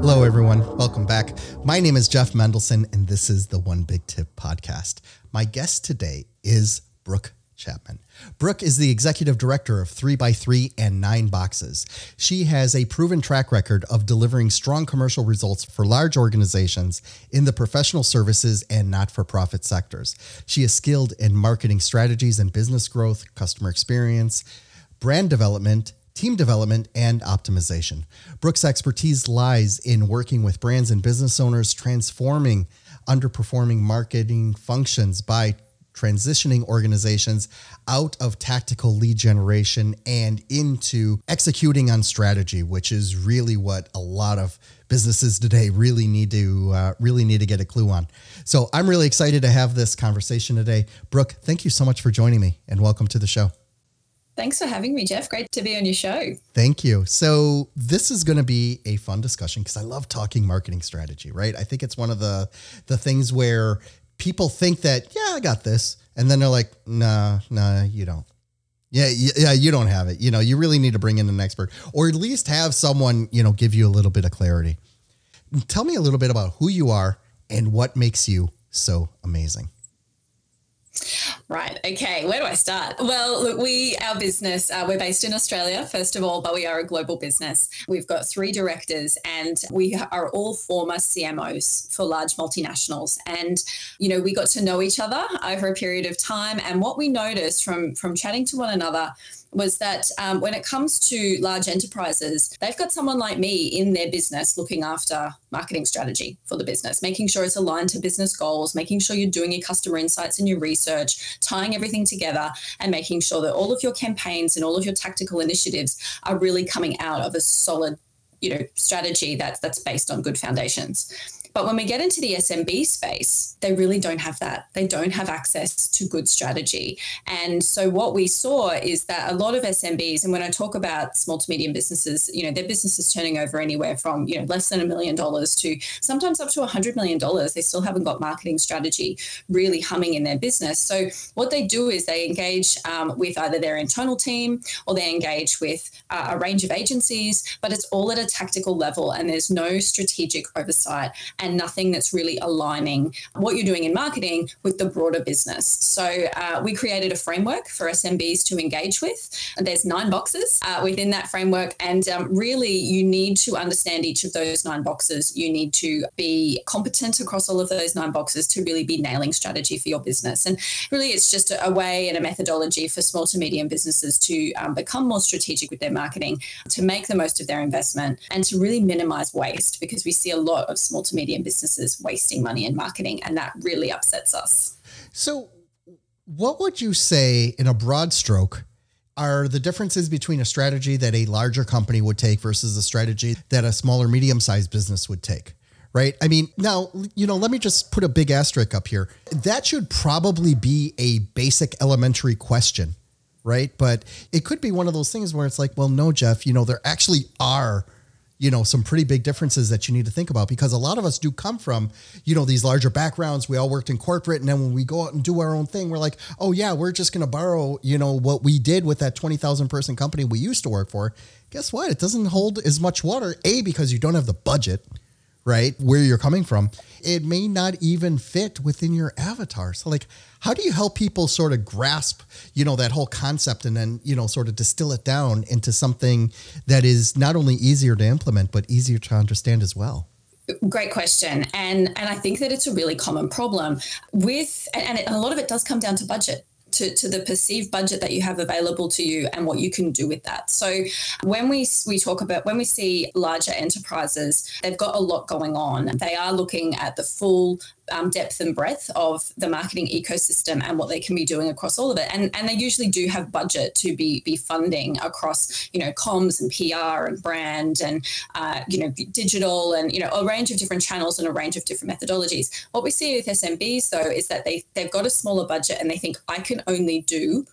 Hello, everyone. Welcome back. My name is Jeff Mendelson, and this is the One Big Tip podcast. My guest today is Brooke Chapman. Brooke is the executive director of ThreeBy3 and 9 Boxes. She has a proven track record of delivering strong commercial results for large organizations in the professional services and not for profit sectors. She is skilled in marketing strategies and business growth, customer experience, brand development, team development, and optimization. Brooke's expertise lies in working with brands and business owners, transforming underperforming marketing functions by transitioning organizations out of tactical lead generation and into executing on strategy, which is really what a lot of businesses today really need to uh, really need to get a clue on. So I'm really excited to have this conversation today. Brooke, thank you so much for joining me and welcome to the show. Thanks for having me, Jeff. Great to be on your show. Thank you. So, this is going to be a fun discussion because I love talking marketing strategy, right? I think it's one of the the things where people think that, yeah, I got this, and then they're like, nah, nah, you don't. Yeah, yeah, you don't have it. You know, you really need to bring in an expert or at least have someone, you know, give you a little bit of clarity. Tell me a little bit about who you are and what makes you so amazing. Right. Okay. Where do I start? Well, look, we, our business, uh, we're based in Australia, first of all, but we are a global business. We've got three directors and we are all former CMOs for large multinationals. And, you know, we got to know each other over a period of time. And what we noticed from, from chatting to one another was that um, when it comes to large enterprises, they've got someone like me in their business looking after marketing strategy for the business, making sure it's aligned to business goals, making sure you're doing your customer insights and your research, tying everything together, and making sure that all of your campaigns and all of your tactical initiatives are really coming out of a solid you know strategy that's that's based on good foundations but when we get into the SMB space, they really don't have that. They don't have access to good strategy. And so what we saw is that a lot of SMBs, and when I talk about small to medium businesses, you know, their business is turning over anywhere from, you know, less than a million dollars to sometimes up to a hundred million dollars. They still haven't got marketing strategy really humming in their business. So what they do is they engage um, with either their internal team or they engage with uh, a range of agencies, but it's all at a tactical level and there's no strategic oversight and nothing that's really aligning what you're doing in marketing with the broader business. So uh, we created a framework for SMBs to engage with. And there's nine boxes uh, within that framework. And um, really, you need to understand each of those nine boxes. You need to be competent across all of those nine boxes to really be nailing strategy for your business. And really, it's just a, way and a methodology for small to medium businesses to um, become more strategic with their marketing, to make the most of their investment, and to really minimize waste because we see a lot of small to medium medium businesses wasting money in marketing. And that really upsets us. So, what would you say in a broad stroke? Are the differences between a strategy that a larger company would take versus a strategy that a smaller, medium sized business would take? right? I mean, now, you know, let me just put a big asterisk up here. That should probably be a basic elementary question, right? But it could be one of those things where it's like, well, no, Jeff, you know, there actually are you know some pretty big differences that you need to think about because a lot of us do come from you know these larger backgrounds. We all worked in corporate and then when we go out and do our own thing we're like oh yeah we're just going to borrow you know what we did with that 20,000 person company we used to work for. Guess what? It doesn't hold as much water a because you don't have the budget right? Where you're coming from, it may not even fit within your avatar. So, like, how do you help people sort of grasp, you know, that whole concept and then, you know, sort of distill it down into something that is not only easier to implement, but easier to understand as well? Great question, and and I think that it's a really common problem with, and, and a lot of it does come down to budget to, to the perceived budget that you have available to you and what you can do with that. So when we we talk about when we see larger enterprises, they've got a lot going on. They are looking at the full um, depth and breadth of the marketing ecosystem and what they can be doing across all of it. And, and they usually do have budget to be, be funding across, you know, comms and PR and brand and, uh, you know, digital and, you know, a range of different channels and a range of different methodologies. What we see with SMBs, though, is that they, they've got a smaller budget and they think, I can only do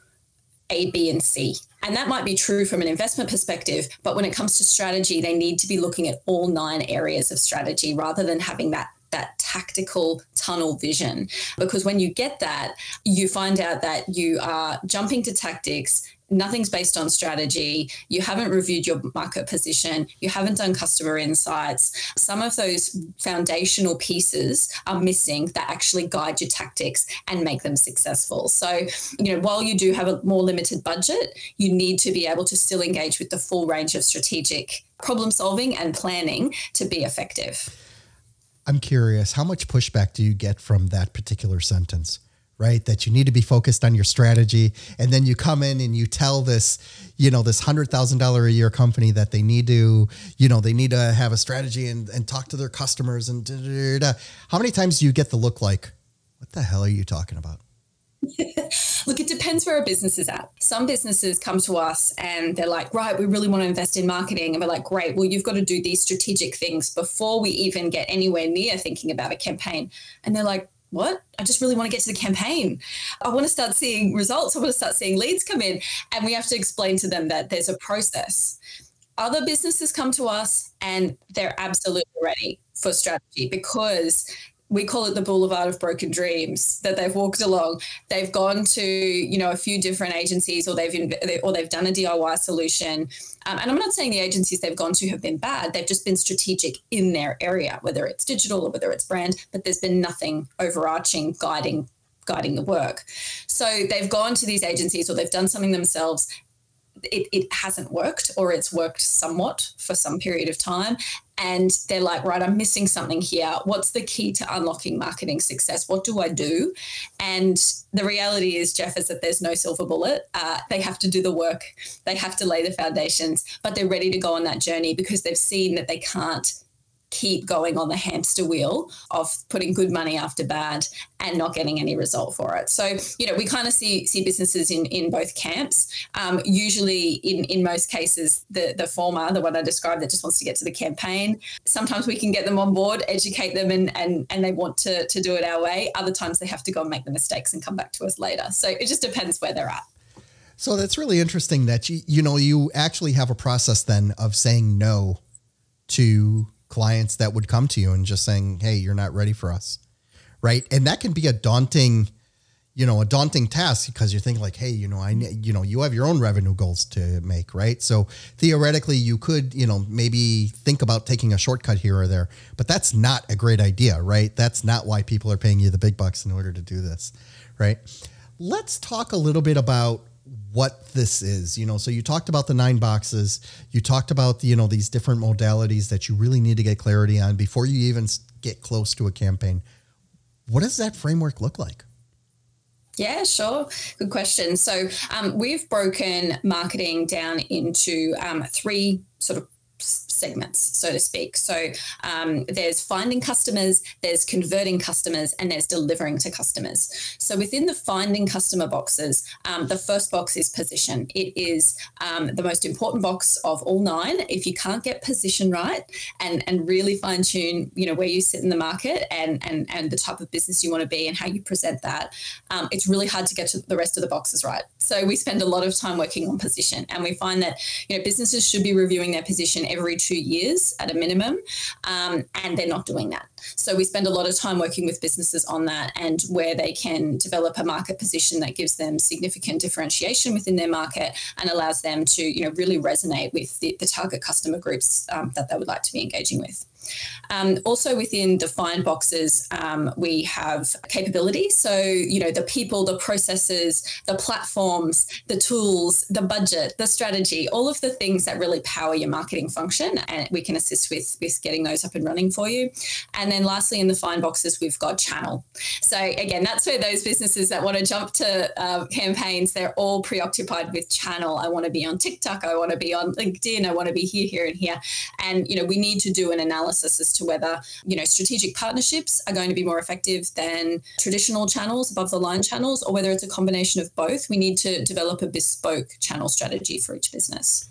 a, B, and C. And that might be true from an investment perspective, but when it comes to strategy, they need to be looking at all nine areas of strategy rather than having that that tactical tunnel vision because when you get that you find out that you are jumping to tactics nothing's based on strategy. You haven't reviewed your market position. You haven't done customer insights. Some of those foundational pieces are missing that actually guide your tactics and make them successful. So, you know, while you do have a more limited budget, you need to be able to still engage with the full range of strategic problem solving and planning to be effective. I'm curious, how much pushback do you get from that particular sentence? right? That you need to be focused on your strategy. And then you come in and you tell this, you know, this hundred thousand dollar a year company that they need to, you know, they need to have a strategy and, and talk to their customers and da, da, da, how many times do you get the look like, what the hell are you talking about? Look, it depends where a business is at. Some businesses come to us and they're like, right, we really want to invest in marketing. And we're like, great, well, you've got to do these strategic things before we even get anywhere near thinking about a campaign. And they're like, what? I just really want to get to the campaign. I want to start seeing results. I want to start seeing leads come in. And we have to explain to them that there's a process. Other businesses come to us and they're absolutely ready for strategy because we call it the boulevard of broken dreams that they've walked along. They've gone to you know a few different agencies or they've or they've done a diy solution. Um, and i'm not saying the agencies they've gone to have been bad. They've just been strategic in their area whether it's digital or whether it's brand but there's been nothing overarching guiding guiding the work. So they've gone to these agencies or they've done something themselves it, it hasn't worked or it's worked somewhat for some period of time. And they're like right i'm missing something here. What's the key to unlocking marketing success? What do i do? And the reality is jeff is that there's no silver bullet. Uh, they have to do the work. They have to lay the foundations but they're ready to go on that journey because they've seen that they can't keep going on the hamster wheel of putting good money after bad and not getting any result for it. So, you know, we kind of see see businesses in in both camps. Um, usually, in in most cases, the the former, the one I described, that just wants to get to the campaign. Sometimes we can get them on board, educate them, and and and they want to to do it our way. Other times they have to go and make the mistakes and come back to us later. So it just depends where they're at. So that's really interesting that you you know you actually have a process then of saying no to clients that would come to you and just saying, "Hey, you're not ready for us." Right? And that can be a daunting you know, a daunting task because you're thinking like, hey, you know, I, you know, you have your own revenue goals to make, right? So theoretically, you could, you know, maybe think about taking a shortcut here or there, but that's not a great idea, right? That's not why people are paying you the big bucks in order to do this, right? Let's talk a little bit about what this is you know so you talked about the nine boxes you talked about you know these different modalities that you really need to get clarity on before you even get close to a campaign what does that framework look like yeah, sure. Good question. So um, we've broken marketing down into um, three sort of segments, so to speak. So um, there's finding customers, there's converting customers, and there's delivering to customers. So within the finding customer boxes, um, the first box is position. It is um, the most important box of all nine. If you can't get position right and and really fine tune, you know where you sit in the market and and and the type of business you want to be and how you present that, um, it's really hard to get to the rest of the boxes right. So we spend a lot of time working on position, and we find that you know businesses should be reviewing their position every two years at a minimum, um, and they're not doing that. So we spend a lot of time working with businesses on that and where they can develop a market position that gives them significant differentiation within their market and allows them to, you know, really resonate with the, the target customer groups um, that they would like to be engaging with. Um, also within defined boxes, um, we have capability. So, you know, the people, the processes, the platforms, the tools, the budget, the strategy, all of the things that really power your marketing function. And we can assist with, with getting those up and running for you. And And then lastly, in the fine boxes, we've got channel. So again, that's where those businesses that want to jump to uh, campaigns, they're all preoccupied with channel. I want to be on TikTok. I want to be on LinkedIn. I want to be here, here, and here. And, you know, we need to do an analysis as to whether, you know, strategic partnerships are going to be more effective than traditional channels, above the line channels, or whether it's a combination of both. We need to develop a bespoke channel strategy for each business.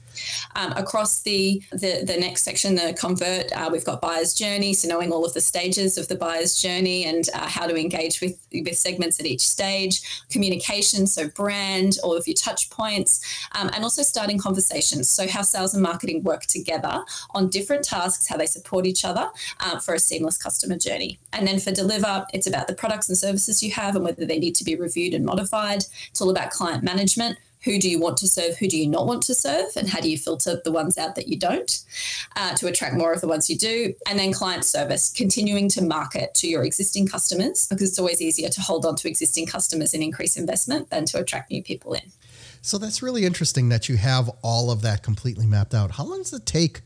Um, across the, the, the next section, the convert, uh, we've got buyer's journey, so knowing all of the stages of the buyer's journey and uh, how to engage with with segments at each stage. Communication, so brand, all of your touch points, um, and also starting conversations. So how sales and marketing work together on different tasks, how they support each other uh, for a seamless customer journey. And then for deliver, it's about the products and services you have and whether they need to be reviewed and modified. It's all about client management who do you want to serve, who do you not want to serve, and how do you filter the ones out that you don't uh, to attract more of the ones you do. And then client service, continuing to market to your existing customers because it's always easier to hold on to existing customers and increase investment than to attract new people in. So that's really interesting that you have all of that completely mapped out. How long does it take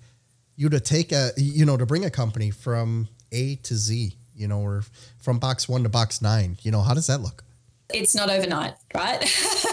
you to take a, you know, to bring a company from A to Z, you know, or from box one to box nine? You know, how does that look? It's not overnight, right?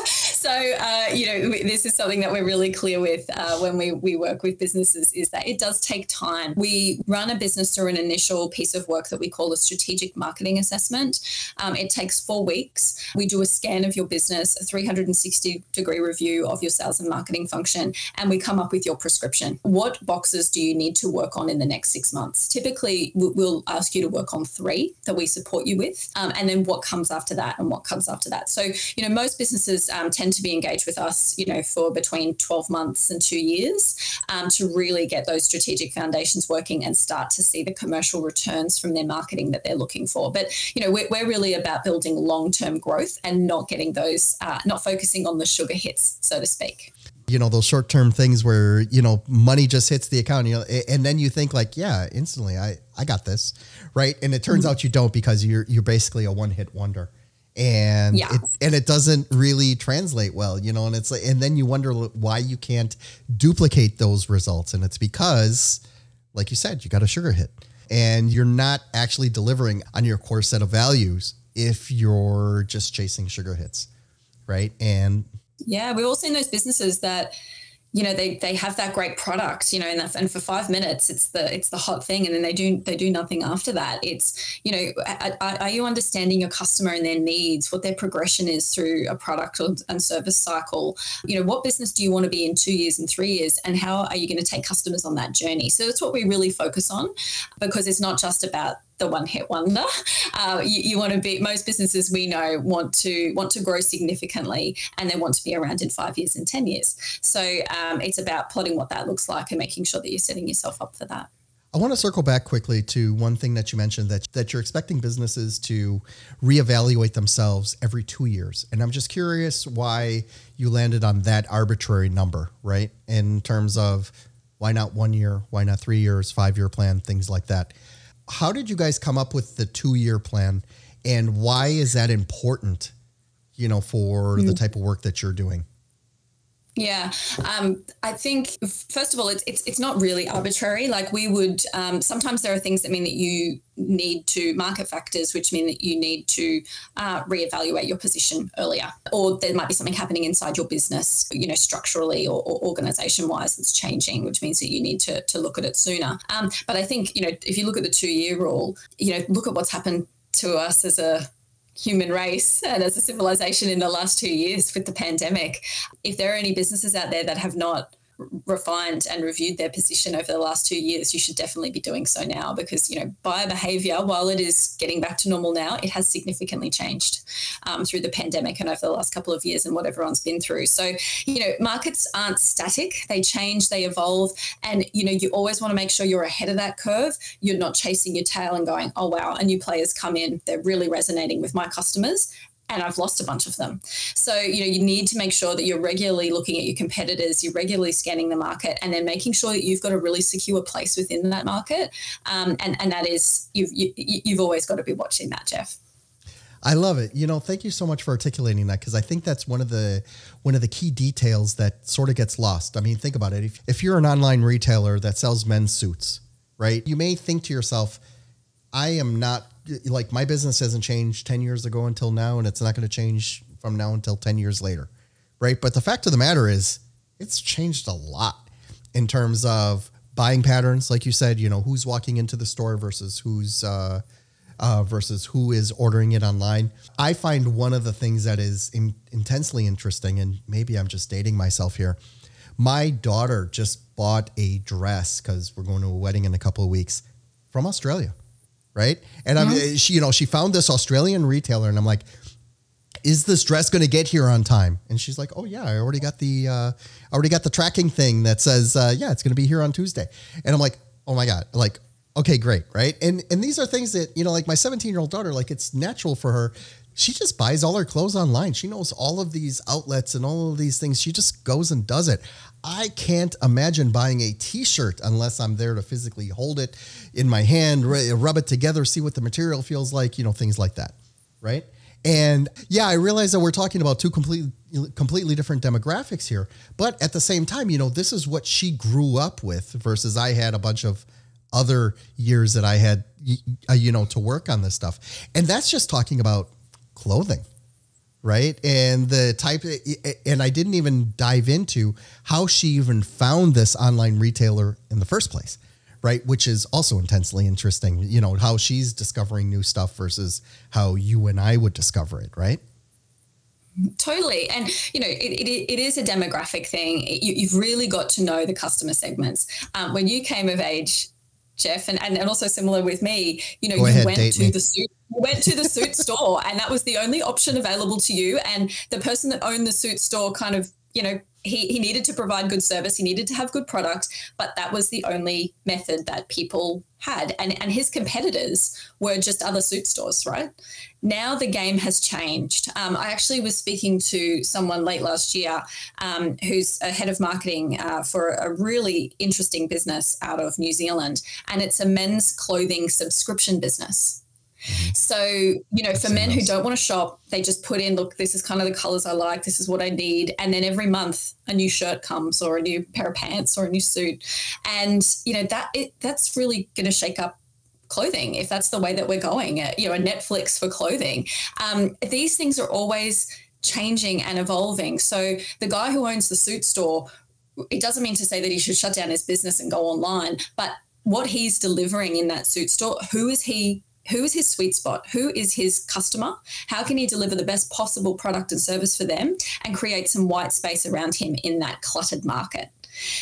so uh, you know this is something that we're really clear with uh, when we, we work with businesses is that it does take time. We run a business through an initial piece of work that we call a strategic marketing assessment. Um, it takes four weeks. We do a scan of your business a 360 degree review of your sales and marketing function and we come up with your prescription. What boxes do you need to work on in the next six months? Typically we'll ask you to work on three that we support you with um, and then what comes after that and what comes after that. So you know most businesses um, tend to be engaged with us, you know, for between 12 months and two years um, to really get those strategic foundations working and start to see the commercial returns from their marketing that they're looking for. But, you know, we're, we're really about building long term growth and not getting those, uh, not focusing on the sugar hits, so to speak you know those short-term things where you know money just hits the account you know, and then you think like yeah instantly i i got this right and it turns mm-hmm. out you don't because you're you're basically a one-hit wonder and yeah. it, and it doesn't really translate well, you know. And it's like, and then you wonder why you can't duplicate those results, and it's because, like you said, you got a sugar hit, and you're not actually delivering on your core set of values if you're just chasing sugar hits, right? And yeah, we've all seen those businesses that you know they they have that great product you know and, and for five minutes it's the it's the hot thing and then they do they do nothing after that. It's you know are, are you understanding your customer and their needs what their progression is through a product and service cycle? You know what business do you want to be in two years and three years and how are you going to take customers on that journey? So that's what we really focus on because it's not just about the one hit wonder. Uh, you, you, want to be most businesses we know want to want to grow significantly and they want to be around in five years and ten years. So um, it's about plotting what that looks like and making sure that you're setting yourself up for that. I want to circle back quickly to one thing that you mentioned that that you're expecting businesses to reevaluate themselves every two years, and I'm just curious why you landed on that arbitrary number, right? In terms of why not one year, why not three years, five year plan, things like that how did you guys come up with the two year plan and why is that important you know for mm-hmm. the type of work that you're doing yeah, um, I think first of all, it's, it's it's not really arbitrary. Like we would um, sometimes there are things that mean that you need to market factors, which mean that you need to uh, reevaluate your position earlier, or there might be something happening inside your business, you know, structurally or, or organization wise that's changing, which means that you need to to look at it sooner. Um, but I think you know if you look at the two year rule, you know, look at what's happened to us as a human race uh, and as a civilization in the last two years with the pandemic. If there are any businesses out there that have not refined and reviewed their position over the last two years, you should definitely be doing so now because, you know, buyer behavior, while it is getting back to normal now, it has significantly changed um, through the pandemic and over the last couple of years and what everyone's been through. So, you know, markets aren't static, they change, they evolve. And, you know, you always want to make sure you're ahead of that curve. You're not chasing your tail and going, oh, wow, a new player's come in, they're really resonating with my customers and I've lost a bunch of them. So, you know, you need to make sure that you're regularly looking at your competitors, you're regularly scanning the market, and then making sure that you've got a really secure place within that market. Um, and, and that is, you've, you, you've always got to be watching that, Jeff. I love it. You know, thank you so much for articulating that because I think that's one of the one of the key details that sort of gets lost. I mean, think about it. If, if you're an online retailer that sells men's suits, right? You may think to yourself, I am not like my business hasn't changed 10 years ago until now, and it's not going to change from now until 10 years later. Right. But the fact of the matter is, it's changed a lot in terms of buying patterns. Like you said, you know, who's walking into the store versus who's, uh, uh, versus who is ordering it online. I find one of the things that is in, intensely interesting, and maybe I'm just dating myself here. My daughter just bought a dress because we're going to a wedding in a couple of weeks from Australia, right? And mm-hmm. I'm, she, you know, she found this Australian retailer, and I'm like, is this dress going to get here on time? And she's like, oh yeah, I already got the, uh, I already got the tracking thing that says, uh, yeah, it's going to be here on Tuesday. And I'm like, oh my god, like okay, great, right? And and these are things that you know, like my 17 year old daughter, like it's natural for her. She just buys all her clothes online. She knows all of these outlets and all of these things. She just goes and does it. I can't imagine buying a T-shirt unless I'm there to physically hold it in my hand, rub it together, see what the material feels like, you know, things like that, right? And yeah, I realize that we're talking about two completely completely different demographics here, but at the same time, you know, this is what she grew up with versus I had a bunch of other years that I had, you know, to work on this stuff. And that's just talking about clothing, right? And the type, and I didn't even dive into how she even found this online retailer in the first place, right? Which is also intensely interesting, you know, how she's discovering new stuff versus how you and I would discover it, right? Totally. And, you know, it, it, it is a demographic thing. You, have really got to know the customer segments. Um, when you came of age, Jeff, and, and, and also similar with me, you know, Go you ahead, went to me. the you went to the suit store and that was the only option available to you. And the person that owned the suit store kind of, you know, he, he needed to provide good service, he needed to have good product, but that was the only method that people had. And, and his competitors were just other suit stores, right? Now the game has changed. Um, I actually was speaking to someone late last year um, who's a head of marketing uh, for a really interesting business out of New Zealand, and it's a men's clothing subscription business. Mm-hmm. So, you know, for men who don't want to shop, they just put in, look, this is kind of the colors I like, this is what I need. And then every month a new shirt comes or a new pair of pants or a new suit. And, you know, that it, that's really going to shake up clothing if that's the way that we're going, uh, you know, a Netflix for clothing. Um, these things are always changing and evolving. So the guy who owns the suit store, it doesn't mean to say that he should shut down his business and go online, but what he's delivering in that suit store, who is he who is his sweet spot? Who is his customer? How can he deliver the best possible product and service for them and create some white space around him in that cluttered market?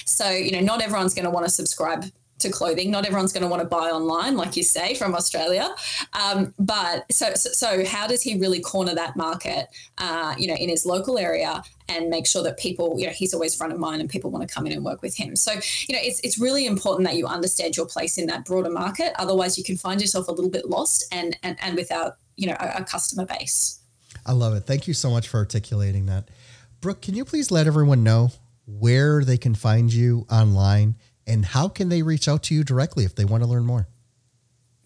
So, you know, not everyone's going to want to subscribe to clothing. Not everyone's going to want to buy online, like you say, from Australia. Um, but so, so, how does he really corner that market, uh, you know, in his local area and make sure that people, you know, he's always front of mind and people want to come in and work with him. So, you know, it's, it's really important that you understand your place in that broader market. Otherwise, you can find yourself a little bit lost and, and, and without, you know, a, a customer base. I love it. Thank you so much for articulating that. Brooke, can you please let everyone know where they can find you online and how can they reach out to you directly if they want to learn more?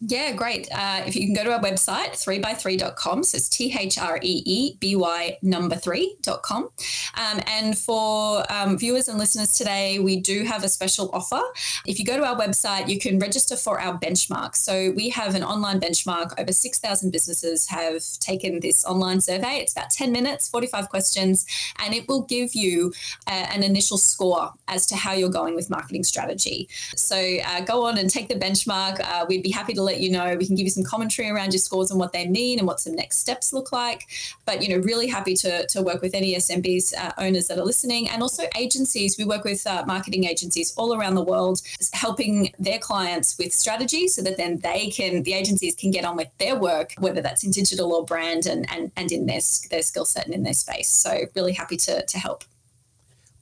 Yeah, great. Uh, if you can go to our website, threeby3.com, so it's T H R E E B Y number 3.com. Um, and for um, viewers and listeners today, we do have a special offer. If you go to our website, you can register for our benchmark. So we have an online benchmark. Over 6,000 businesses have taken this online survey. It's about 10 minutes, 45 questions, and it will give you uh, an initial score as to how you're going with marketing strategy. So uh, go on and take the benchmark. Uh, we'd be happy to let you know. We can give you some commentary around your scores and what they mean and what some next steps look like. But, you know, really happy to, to work with any SMBs uh, owners that are listening and also agencies. We work with uh, marketing agencies all around the world, helping their clients with strategy so that then they can, the agencies can get on with their work, whether that's in digital or brand and, and, and in their, their skill set and in their space. So really happy to, to help.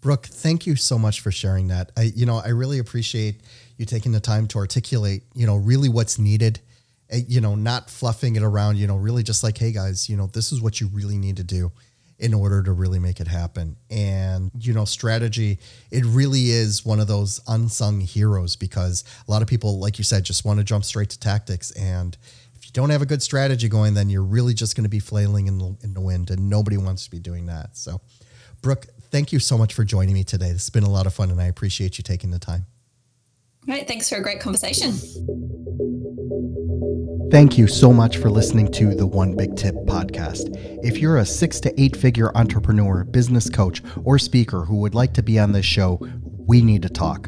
Brooke, thank you so much for sharing that. I, you know, I really appreciate you taking the time to articulate, you know, really what's needed, eh, you know, not fluffing it around, you know, really just like, hey guys, you know, this is what you really need to do in order to really make it happen. And, you know, strategy, it really is one of those unsung heroes because a lot of people, like you said, just want to jump straight to tactics. And if you don't have a good strategy going, then you're really just going to be flailing in the, in the wind and nobody wants to be doing that. So, Brooke, thank you so much for joining me today. Has been a lot of fun and I appreciate you taking the time. Right. Thanks for a great conversation. Thank you so much for listening to the One Big Tip podcast. If you're a six to eight figure entrepreneur, business coach, or speaker who would like to be on this show, we need to talk.